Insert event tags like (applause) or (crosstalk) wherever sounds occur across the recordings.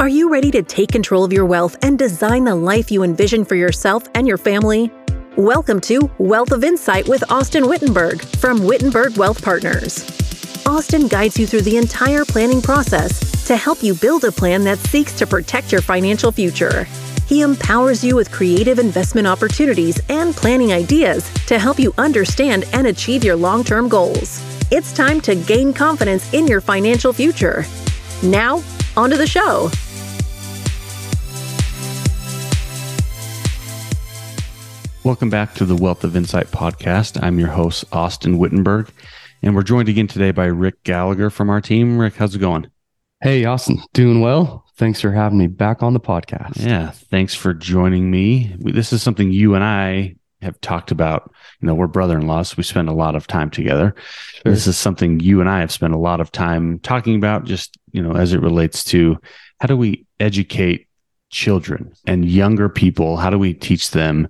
Are you ready to take control of your wealth and design the life you envision for yourself and your family? Welcome to Wealth of Insight with Austyn Wittenberg from Wittenberg Wealth Partners. Austyn guides you through the entire planning process to help you build a plan that seeks to protect your financial future. He empowers you with creative investment opportunities and planning ideas to help you understand and achieve your long term goals. It's time to gain confidence in your financial future. Now, onto the show. Welcome back to the Wealth of Insight podcast. I'm your host, Austyn Wittenberg, and we're joined again today by Rick Gallacher from our team. Rick, how's it going? Hey, Austyn, doing well. Thanks for having me back on the podcast. Yeah, thanks for joining me. This is something you and I have talked about. You know, we're brother in laws, so we spend a lot of time together. Sure. This is something you and I have spent a lot of time talking about, just, you know, as it relates to how do we educate children and younger people? How do we teach them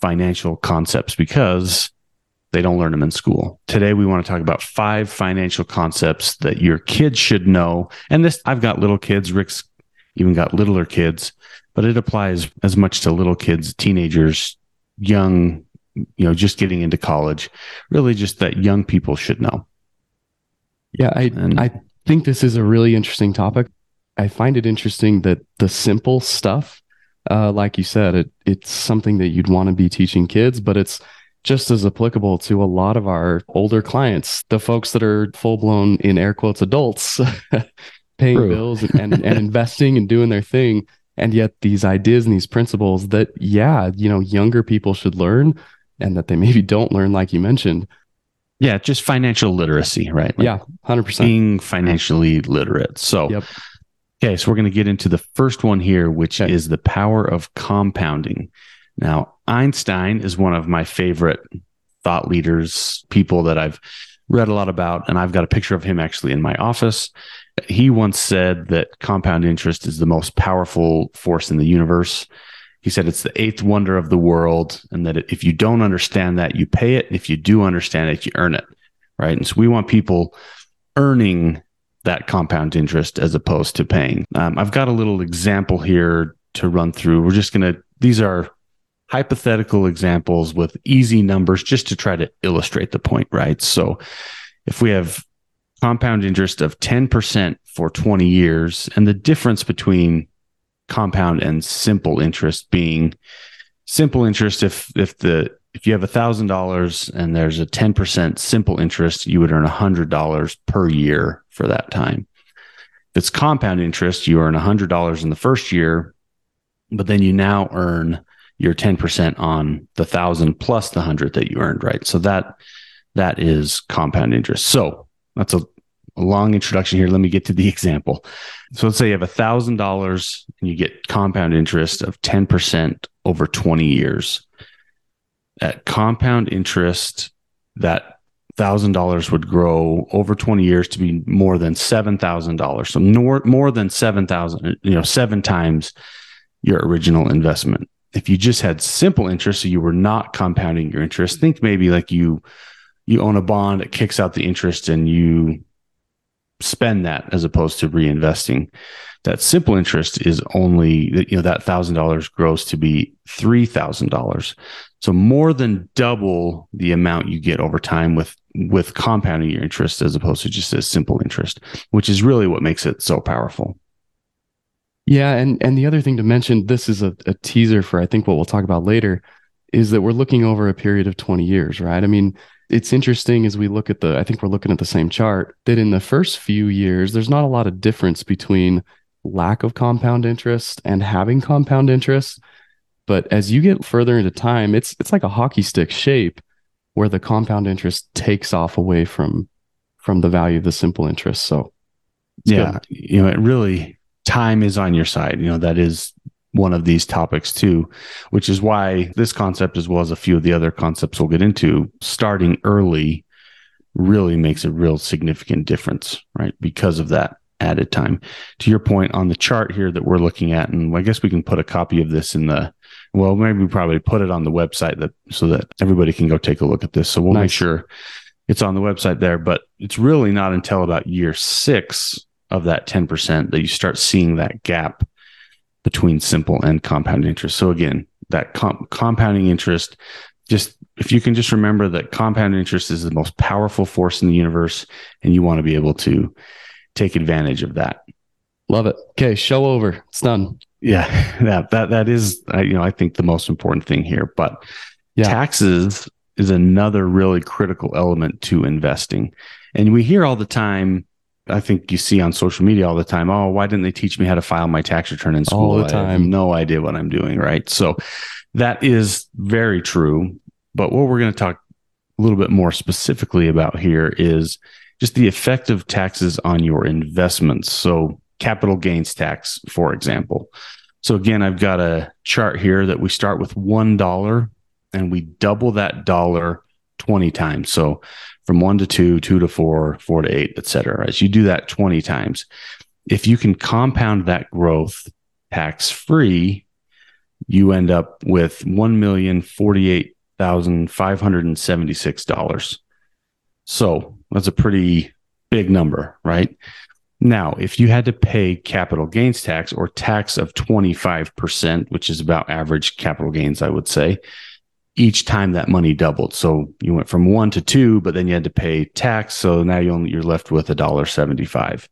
financial concepts because they don't learn them in school. Today, we want to talk about five financial concepts that your kids should know. And this, I've got little kids, Rick's even got littler kids, but it applies as much to little kids, teenagers, young, you know, just getting into college, really just that young people should know. Yeah, I, and, I think this is a really interesting topic. I find it interesting that the simple stuff uh, like you said, it it's something that you'd want to be teaching kids, but it's just as applicable to a lot of our older clients, the folks that are full blown in air quotes adults, (laughs) paying True. bills and, (laughs) and, and investing and doing their thing. And yet these ideas and these principles that, yeah, you know, younger people should learn and that they maybe don't learn, like you mentioned. Yeah, just financial literacy, right? Like yeah, 100%. Being financially literate. So, yep. Okay, so we're going to get into the first one here, which is the power of compounding. Now, Einstein is one of my favorite thought leaders, people that I've read a lot about, and I've got a picture of him actually in my office. He once said that compound interest is the most powerful force in the universe. He said it's the eighth wonder of the world, and that if you don't understand that, you pay it. If you do understand it, you earn it. Right. And so we want people earning that compound interest as opposed to paying. Um, I've got a little example here to run through. We're just going to, these are hypothetical examples with easy numbers just to try to illustrate the point, right? So if we have compound interest of 10% for 20 years, and the difference between compound and simple interest being simple interest if if the if you have a thousand dollars and there's a 10% simple interest you would earn a hundred dollars per year for that time. If it's compound interest you earn a hundred dollars in the first year but then you now earn your 10% on the thousand plus the hundred that you earned right? So that that is compound interest. So that's a, a long introduction here. Let me get to the (laughs) example. So let's say you have a thousand dollars and you get compound interest of 10% over 20 years at compound interest, that thousand dollars would grow over 20 years to be more than seven thousand dollars. So more more than seven thousand, you know, seven times your original investment. If you just had simple interest, so you were not compounding your interest, think maybe like you you own a bond, it kicks out the interest and you spend that as opposed to reinvesting. That simple interest is only you know that thousand dollars grows to be three thousand dollars. So more than double the amount you get over time with with compounding your interest as opposed to just a simple interest, which is really what makes it so powerful. Yeah, and and the other thing to mention, this is a, a teaser for I think what we'll talk about later, is that we're looking over a period of 20 years, right? I mean, it's interesting as we look at the, I think we're looking at the same chart, that in the first few years, there's not a lot of difference between lack of compound interest and having compound interest. But as you get further into time, it's it's like a hockey stick shape where the compound interest takes off away from from the value of the simple interest. So yeah, good. you know, it really time is on your side. You know, that is one of these topics too, which is why this concept, as well as a few of the other concepts we'll get into, starting early really makes a real significant difference, right? Because of that added time. To your point on the chart here that we're looking at, and I guess we can put a copy of this in the well, maybe we probably put it on the website that so that everybody can go take a look at this. So we'll nice. make sure it's on the website there. But it's really not until about year six of that 10% that you start seeing that gap between simple and compound interest. So again, that com- compounding interest just if you can just remember that compound interest is the most powerful force in the universe and you want to be able to take advantage of that. Love it. Okay, show over. It's done. Yeah, (laughs) that that that is uh, you know I think the most important thing here, but yeah. taxes is another really critical element to investing. And we hear all the time I think you see on social media all the time, oh, why didn't they teach me how to file my tax return in school? All the time. no idea what I'm doing, right? So that is very true. But what we're going to talk a little bit more specifically about here is just the effect of taxes on your investments. So capital gains tax, for example. So again, I've got a chart here that we start with $1 and we double that dollar 20 times. So from one to two, two to four, four to eight, et cetera. As you do that 20 times, if you can compound that growth tax free, you end up with $1,048,576. So that's a pretty big number, right? Now, if you had to pay capital gains tax or tax of 25%, which is about average capital gains, I would say, each time that money doubled. So you went from one to two, but then you had to pay tax. So now you only, you're left with a dollar seventy-five.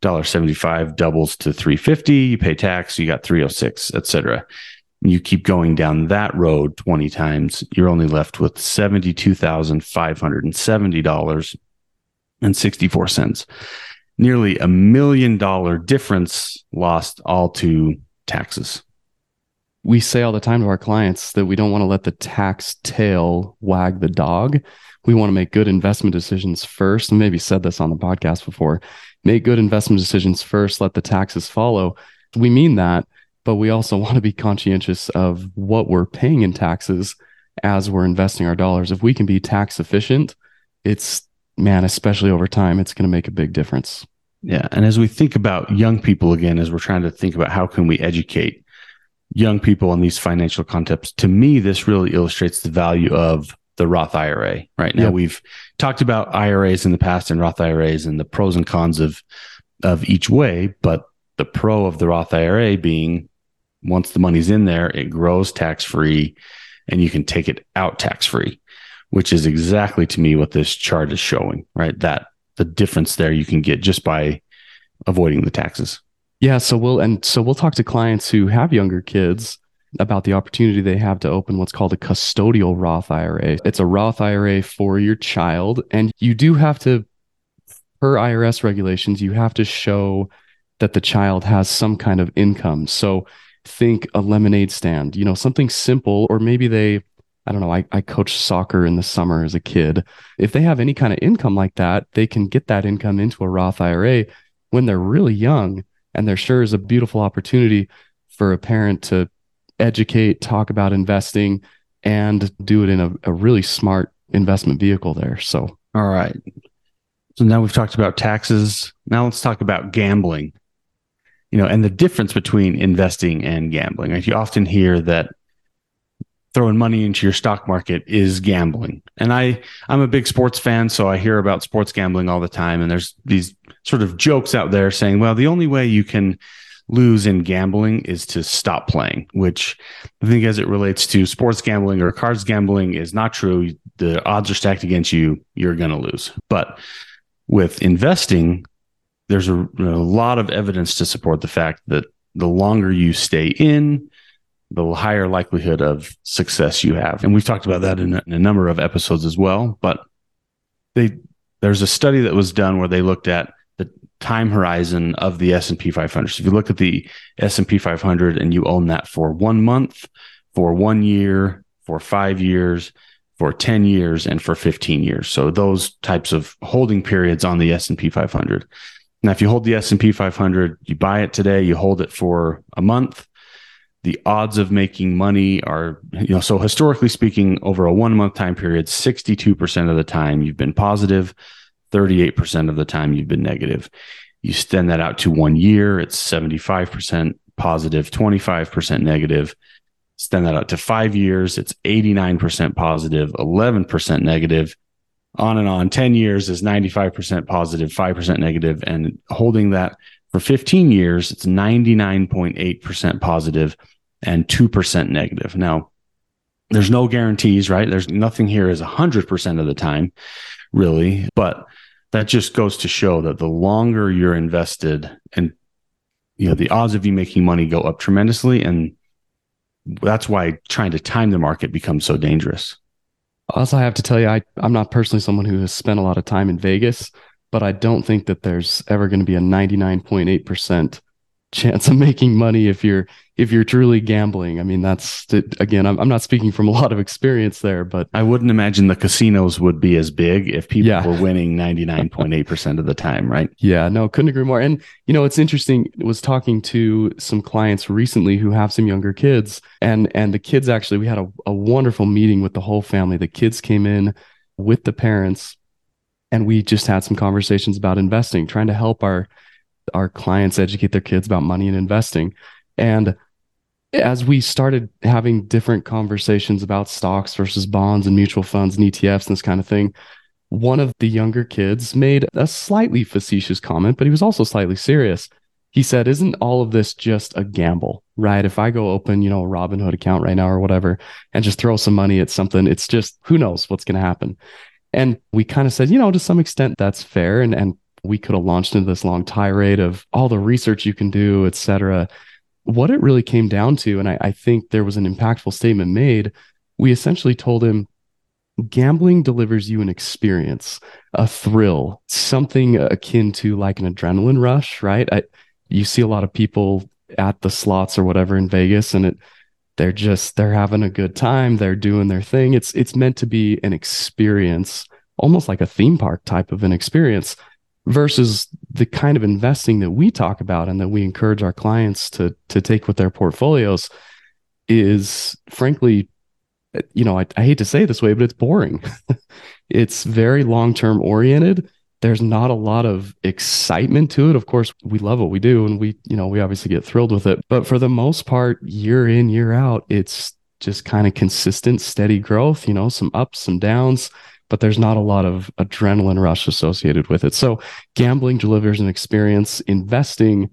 Dollar seventy-five doubles to three fifty. You pay tax, you got three oh six, etc. You keep going down that road twenty times. You're only left with seventy-two thousand five hundred and seventy dollars and sixty-four cents. Nearly a million dollar difference lost all to taxes we say all the time to our clients that we don't want to let the tax tail wag the dog. We want to make good investment decisions first. And maybe said this on the podcast before. Make good investment decisions first, let the taxes follow. We mean that, but we also (laughs) want to be conscientious of what we're paying in taxes as we're investing our dollars. If we can be tax efficient, it's man, especially over time, it's going to make a big difference. Yeah. And as we think about young people again, as we're trying to think about how can we educate young people on these financial concepts, to me, this really illustrates the value of the Roth IRA. Right now, yep. we've talked about IRAs in the past and Roth IRAs and the pros and cons of of each way, but the pro of the Roth IRA being once the money's in there, it grows tax free, and you can take it out tax free, which is exactly to me what this chart is showing. Right, that the difference there you can get just by avoiding the taxes. Yeah, so we'll and so we'll talk to clients who have younger kids about the opportunity they have to open what's called a custodial Roth IRA. It's a Roth IRA for your child and you do have to per IRS regulations, you have to show that the child has some kind of income. So think a lemonade stand, you know, something simple or maybe they I don't know, I, I coached soccer in the summer as a kid. If they have any kind of income like that, they can get that income into a Roth IRA when they're really young and there sure is a beautiful opportunity for a parent to educate, talk about investing, and do it in a, a really smart investment vehicle there. So, all right. So now we've talked about taxes. Now let's talk about gambling. You know, and the difference between investing and gambling. Like you often hear that throwing money into your stock market is gambling. And I I'm a big sports fan, so I hear about sports gambling all the time and there's these sort of jokes out there saying, well, the only way you can lose in gambling is to stop playing, which I think as it relates to sports gambling or cards gambling is not true. The odds are stacked against you, you're going to lose. But with investing, there's a, a lot of evidence to support the fact that the longer you stay in, the higher likelihood of success you have. And we've talked about that in a, in a number of episodes as well. But they there's a study that was done where they looked at the time horizon of the S&P 500. So if you look at the S&P 500 and you own that for 1 month, for 1 year, for 5 years, for 10 years and for 15 years. So those types of holding periods on the S&P 500. Now if you hold the S&P 500, you buy it today, you hold it for a month, the odds of making money are, you know, so historically speaking, over a one month time period, 62% of the time you've been positive, 38% of the time you've been negative. You extend that out to one year, it's 75% positive, 25% negative. Extend that out to five years, it's 89% positive, 11% negative. on and on. 10 years is 95% positive, 5% negative, and holding that for 15 years, it's 99.8% positive and 2% negative. Now, there's no guarantees, right? There's nothing here is 100% of the time, really, but that just goes to show that the longer you're invested and you know the odds of you making money go up tremendously and that's why trying to time the market becomes so dangerous also i have to tell you I, i'm not personally someone who has spent a lot of time in vegas but i don't think that there's ever going to be a 99.8% chance of making money if you're if you're truly gambling. I mean, that's again, I'm, I'm not speaking from a lot of experience there, but I wouldn't imagine the casinos would be as big if people yeah. were winning 99.8% of the time, right? Yeah, no, couldn't agree more. And, you know, it's interesting, was talking to some clients recently who have some younger kids and, and the kids actually, we had a, a wonderful meeting with the whole family. The kids came in with the parents and we just had some conversations about investing, trying to help our, our clients educate their kids about money and investing. And as we started having different conversations about stocks versus bonds and mutual funds and ETFs and this kind of thing, one of the younger kids made a slightly facetious comment, but he was also slightly serious. He said, Isn't all of this just a gamble, right? If I go open, you know, a Robinhood account right now or whatever and just throw some money at something, it's just who knows what's going to happen. And we kind of said, you know, to some extent that's fair. And, and we could have launched into this long tirade of all the research you can do, et cetera what it really came down to, and I, I think there was an impactful statement made, we essentially told him gambling delivers you an experience, a thrill, something akin to like an adrenaline rush, right? I, you see a lot of people at the slots or whatever in Vegas and it they're just they're having a good time, they're doing their thing. It's it's meant to be an experience, almost like a theme park type of an experience versus the kind of investing that we talk about and that we encourage our clients to to take with their portfolios is frankly you know I, I hate to say it this way but it's boring (laughs) it's very long term oriented there's not a lot of excitement to it of course we love what we do and we you know we obviously get thrilled with it but for the most part year in year out it's just kind of consistent steady growth you know some ups some downs but there's not a lot of adrenaline rush associated with it. So gambling delivers an experience. Investing,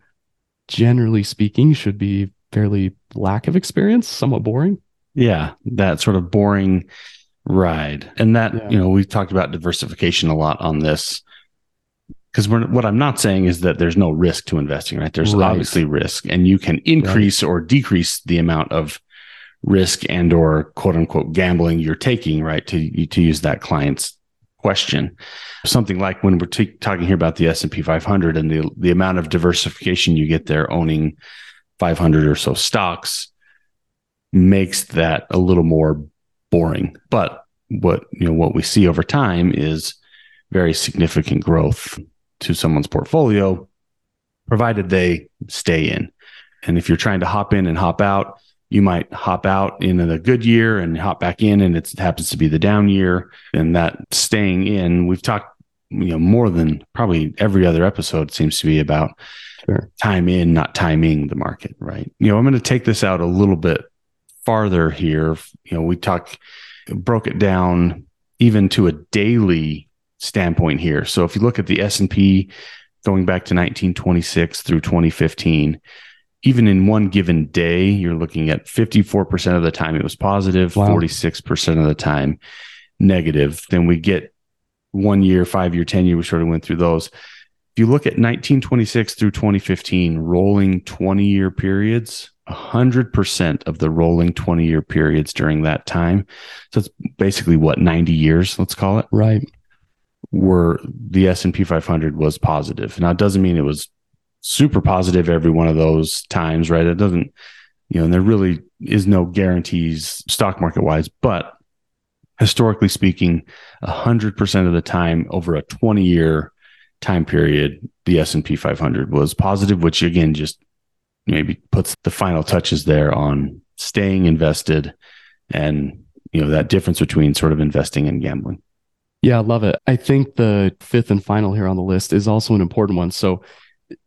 generally speaking, should be fairly lack of experience, somewhat boring. Yeah, that sort of boring ride. And that, yeah. you know, we've talked about diversification a lot on this because what I'm not saying is that there's no risk to investing, right? There's right. obviously risk, and you can increase right. or decrease the amount of risk and or quote unquote gambling you're taking, right? To to use that client's question. Something like when we're t- talking here about the S&P 500 and the the amount of diversification you get there owning 500 or so stocks makes that a little more boring. But what you know what we see over time is very significant growth to someone's portfolio provided they stay in. And if you're trying to hop in and hop out, you might hop out in a good year and hop back in and it happens to be the down year and that staying in we've talked you know more than probably every other episode seems to be about sure. time in not timing the market right you know i'm going to take this out a little bit farther here you know we talk broke it down even to a daily standpoint here so if you look at the s&p going back to 1926 through 2015 even in one given day, you're looking at 54% of the time it was positive, wow. 46% of the time negative. Then we get one year, five year, 10 year, we sort of went through those. If you look at 1926 through 2015, rolling 20 year periods, 100% of the rolling 20 year periods during that time. So it's basically what, 90 years, let's call it. Right. Were the S&P 500 was positive. Now, it doesn't mean it was super positive every one of those times, right? It doesn't, you know, and there really is no guarantees stock market wise, but historically speaking, a hundred percent of the time over a 20 year time period, the S&P 500 was positive, which again, just maybe puts the final touches there on staying invested and, you know, that difference between sort of investing and gambling. Yeah, I love it. I think the fifth and final here on the list is also an important one. So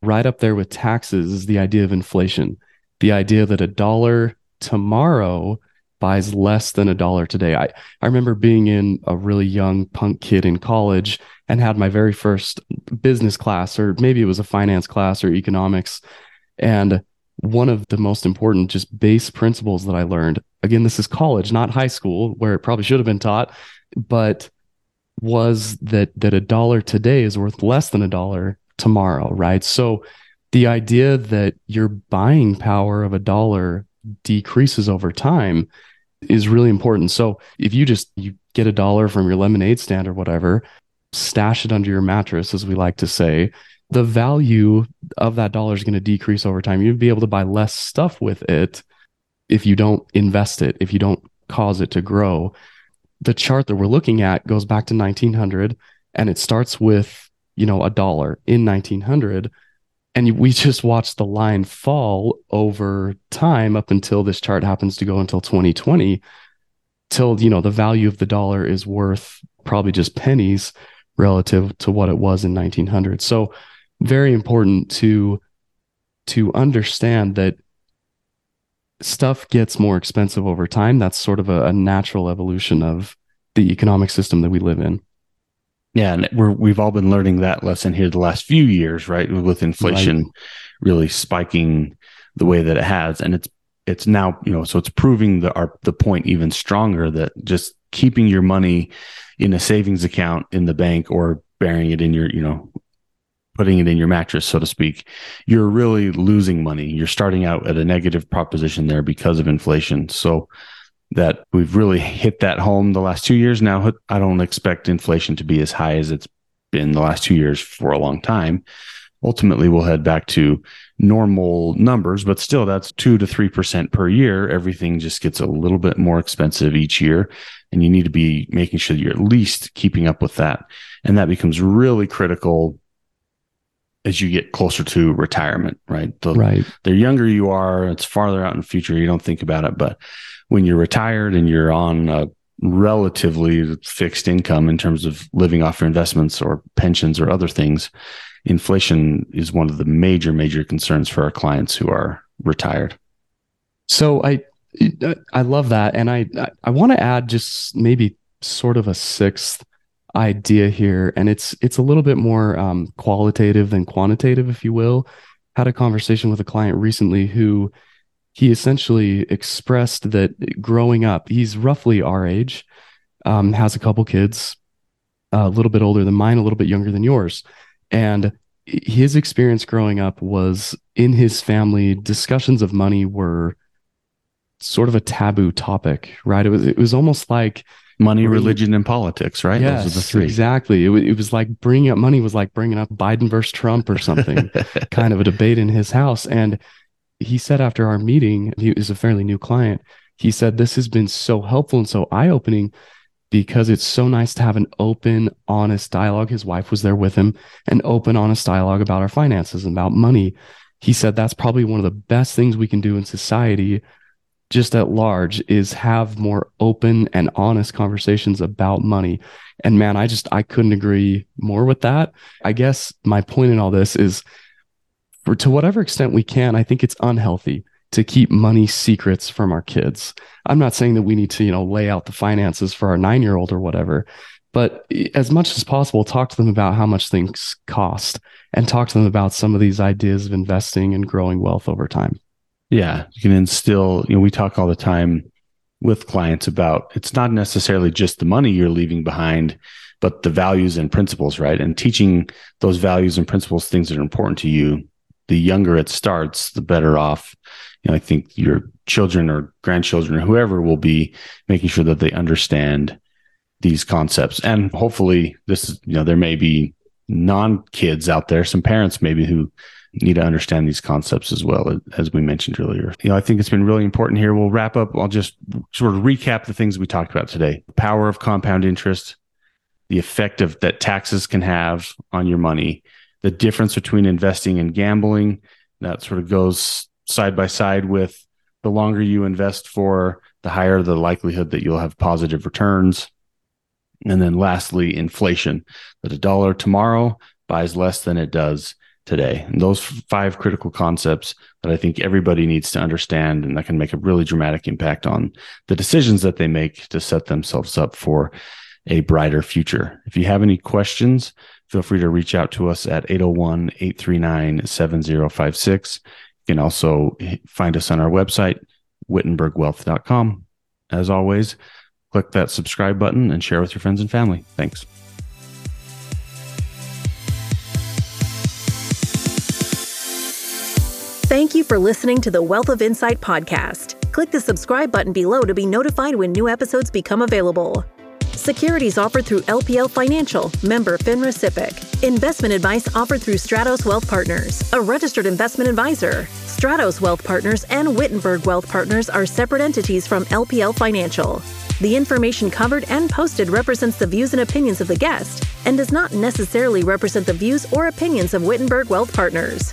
right up there with taxes is the idea of inflation. The idea that a dollar tomorrow buys less than a dollar today. I, I remember being in a really young punk kid in college and had my very first business class, or maybe it was a finance class or economics. And one of the most important just base principles that I learned, again, this is college, not high school, where it probably should have been taught, but was that that a dollar today is worth less than a dollar tomorrow, right? So the idea that your buying power of a dollar decreases over time is really important. So if you just you get a dollar from your lemonade stand or whatever, stash it under your mattress as we like to say, the value of that dollar is going to decrease over time. You'd be able to buy less stuff with it if you don't invest it, if you don't cause it to grow. The chart that we're looking at goes back to 1900 and it starts with, you know, a dollar in 1900 and we (laughs) just watch the line fall over time up until this chart happens to go until 2020 till you know the value of the dollar is worth probably just pennies relative to what it was in 1900 so very important to to understand that stuff gets more expensive over time that's sort of a, a natural evolution of the economic system that we live in yeah, and we're we've all been learning that lesson here the last few years, right? With inflation right. really spiking the way that it has, and it's it's now you know so it's proving the our the point even stronger that just keeping your money in a savings account in the bank or burying it in your you know putting it in your mattress so to speak you're really losing money you're starting out at a negative proposition there because of inflation so that we've really hit that home the last two years. Now, I don't expect inflation to be as high as it's been the last two years for a long time. Ultimately, we'll head back to normal numbers, but still, that's two to 3% per year. Everything just gets a little bit more expensive each year. And you need to be making sure that you're at least keeping up with that. And that becomes really critical as you get closer to retirement, right? The, right. The younger you are, it's farther out in the future. You don't think about it, but when you're retired and you're on a relatively fixed income in terms of living off your investments or pensions or other things, inflation is one of the major, major concerns for our clients who are retired. So I, I love that, and I, I want to add just maybe sort of a sixth idea here, and it's it's a little bit more um, qualitative than quantitative, if you will. Had a conversation with a client recently who he essentially expressed that growing up, he's roughly our age, um, has a couple kids, a little bit older than mine, a little bit younger than yours. And his experience growing up was in his family, discussions of money were sort of a taboo topic, right? It was it was almost like money, religion, and politics, right? Yes, Those are the three. Exactly. It, it was like bringing up money was like bringing up Biden versus Trump or something, (laughs) kind of a debate in his house. And he said after our meeting, he is a fairly new client. He said, This has been so helpful and so eye opening because it's so nice to have an open, honest dialogue. His wife was there with him, an open, honest dialogue about our finances and about money. He said that's probably one of the best things we can do in society, just at large, is have more open and honest conversations about money. And man, I just, I couldn't agree more with that. I guess my point in all this is for to whatever extent we can, I think it's unhealthy to keep money secrets from our kids. I'm not saying that we need to, you know, lay out the finances for our nine year old or whatever, but as much as possible, talk to them about how much things cost and talk to them about some of these ideas of investing and growing wealth over time. Yeah. You can instill, you know, we talk all the time with clients about it's not necessarily just the money you're leaving behind, but the values and principles, right? And teaching those values and principles, things that are important to you the younger it starts, the better off. You know, I think your children or grandchildren or whoever will be making sure that they understand these concepts. And hopefully, this is, you know, there may be non kids out there, some parents maybe who need to understand these concepts as well, as we mentioned earlier. You know, I think it's been really important here. We'll wrap up. I'll just sort of recap the things we talked about today the power of compound interest, the effect of that taxes can have on your money, the difference between investing and gambling. That sort of goes side by side with the longer you invest for, the higher the likelihood that you'll have positive returns. And then lastly, inflation that a dollar tomorrow buys less than it does today. And those five critical concepts that I think everybody needs to understand and that can make a really dramatic impact on the decisions that they make to set themselves up for a brighter future. If you have any questions, feel free to reach out to us at 801 839 7056. You can also find us on our website, wittenbergwealth.com. As always, click that subscribe button and share with your friends and family. Thanks. Thank you for listening to the Wealth of Insight podcast. Click the subscribe button below to be notified when new episodes become available. Securities offered through LPL Financial, member FINRA SIPC. Investment advice offered through Stratos Wealth Partners, a registered investment advisor. Stratos Wealth Partners and Wittenberg Wealth Partners are separate entities from LPL Financial. The information covered and posted represents the views and opinions of the guest and does not necessarily represent the views or opinions of Wittenberg Wealth Partners.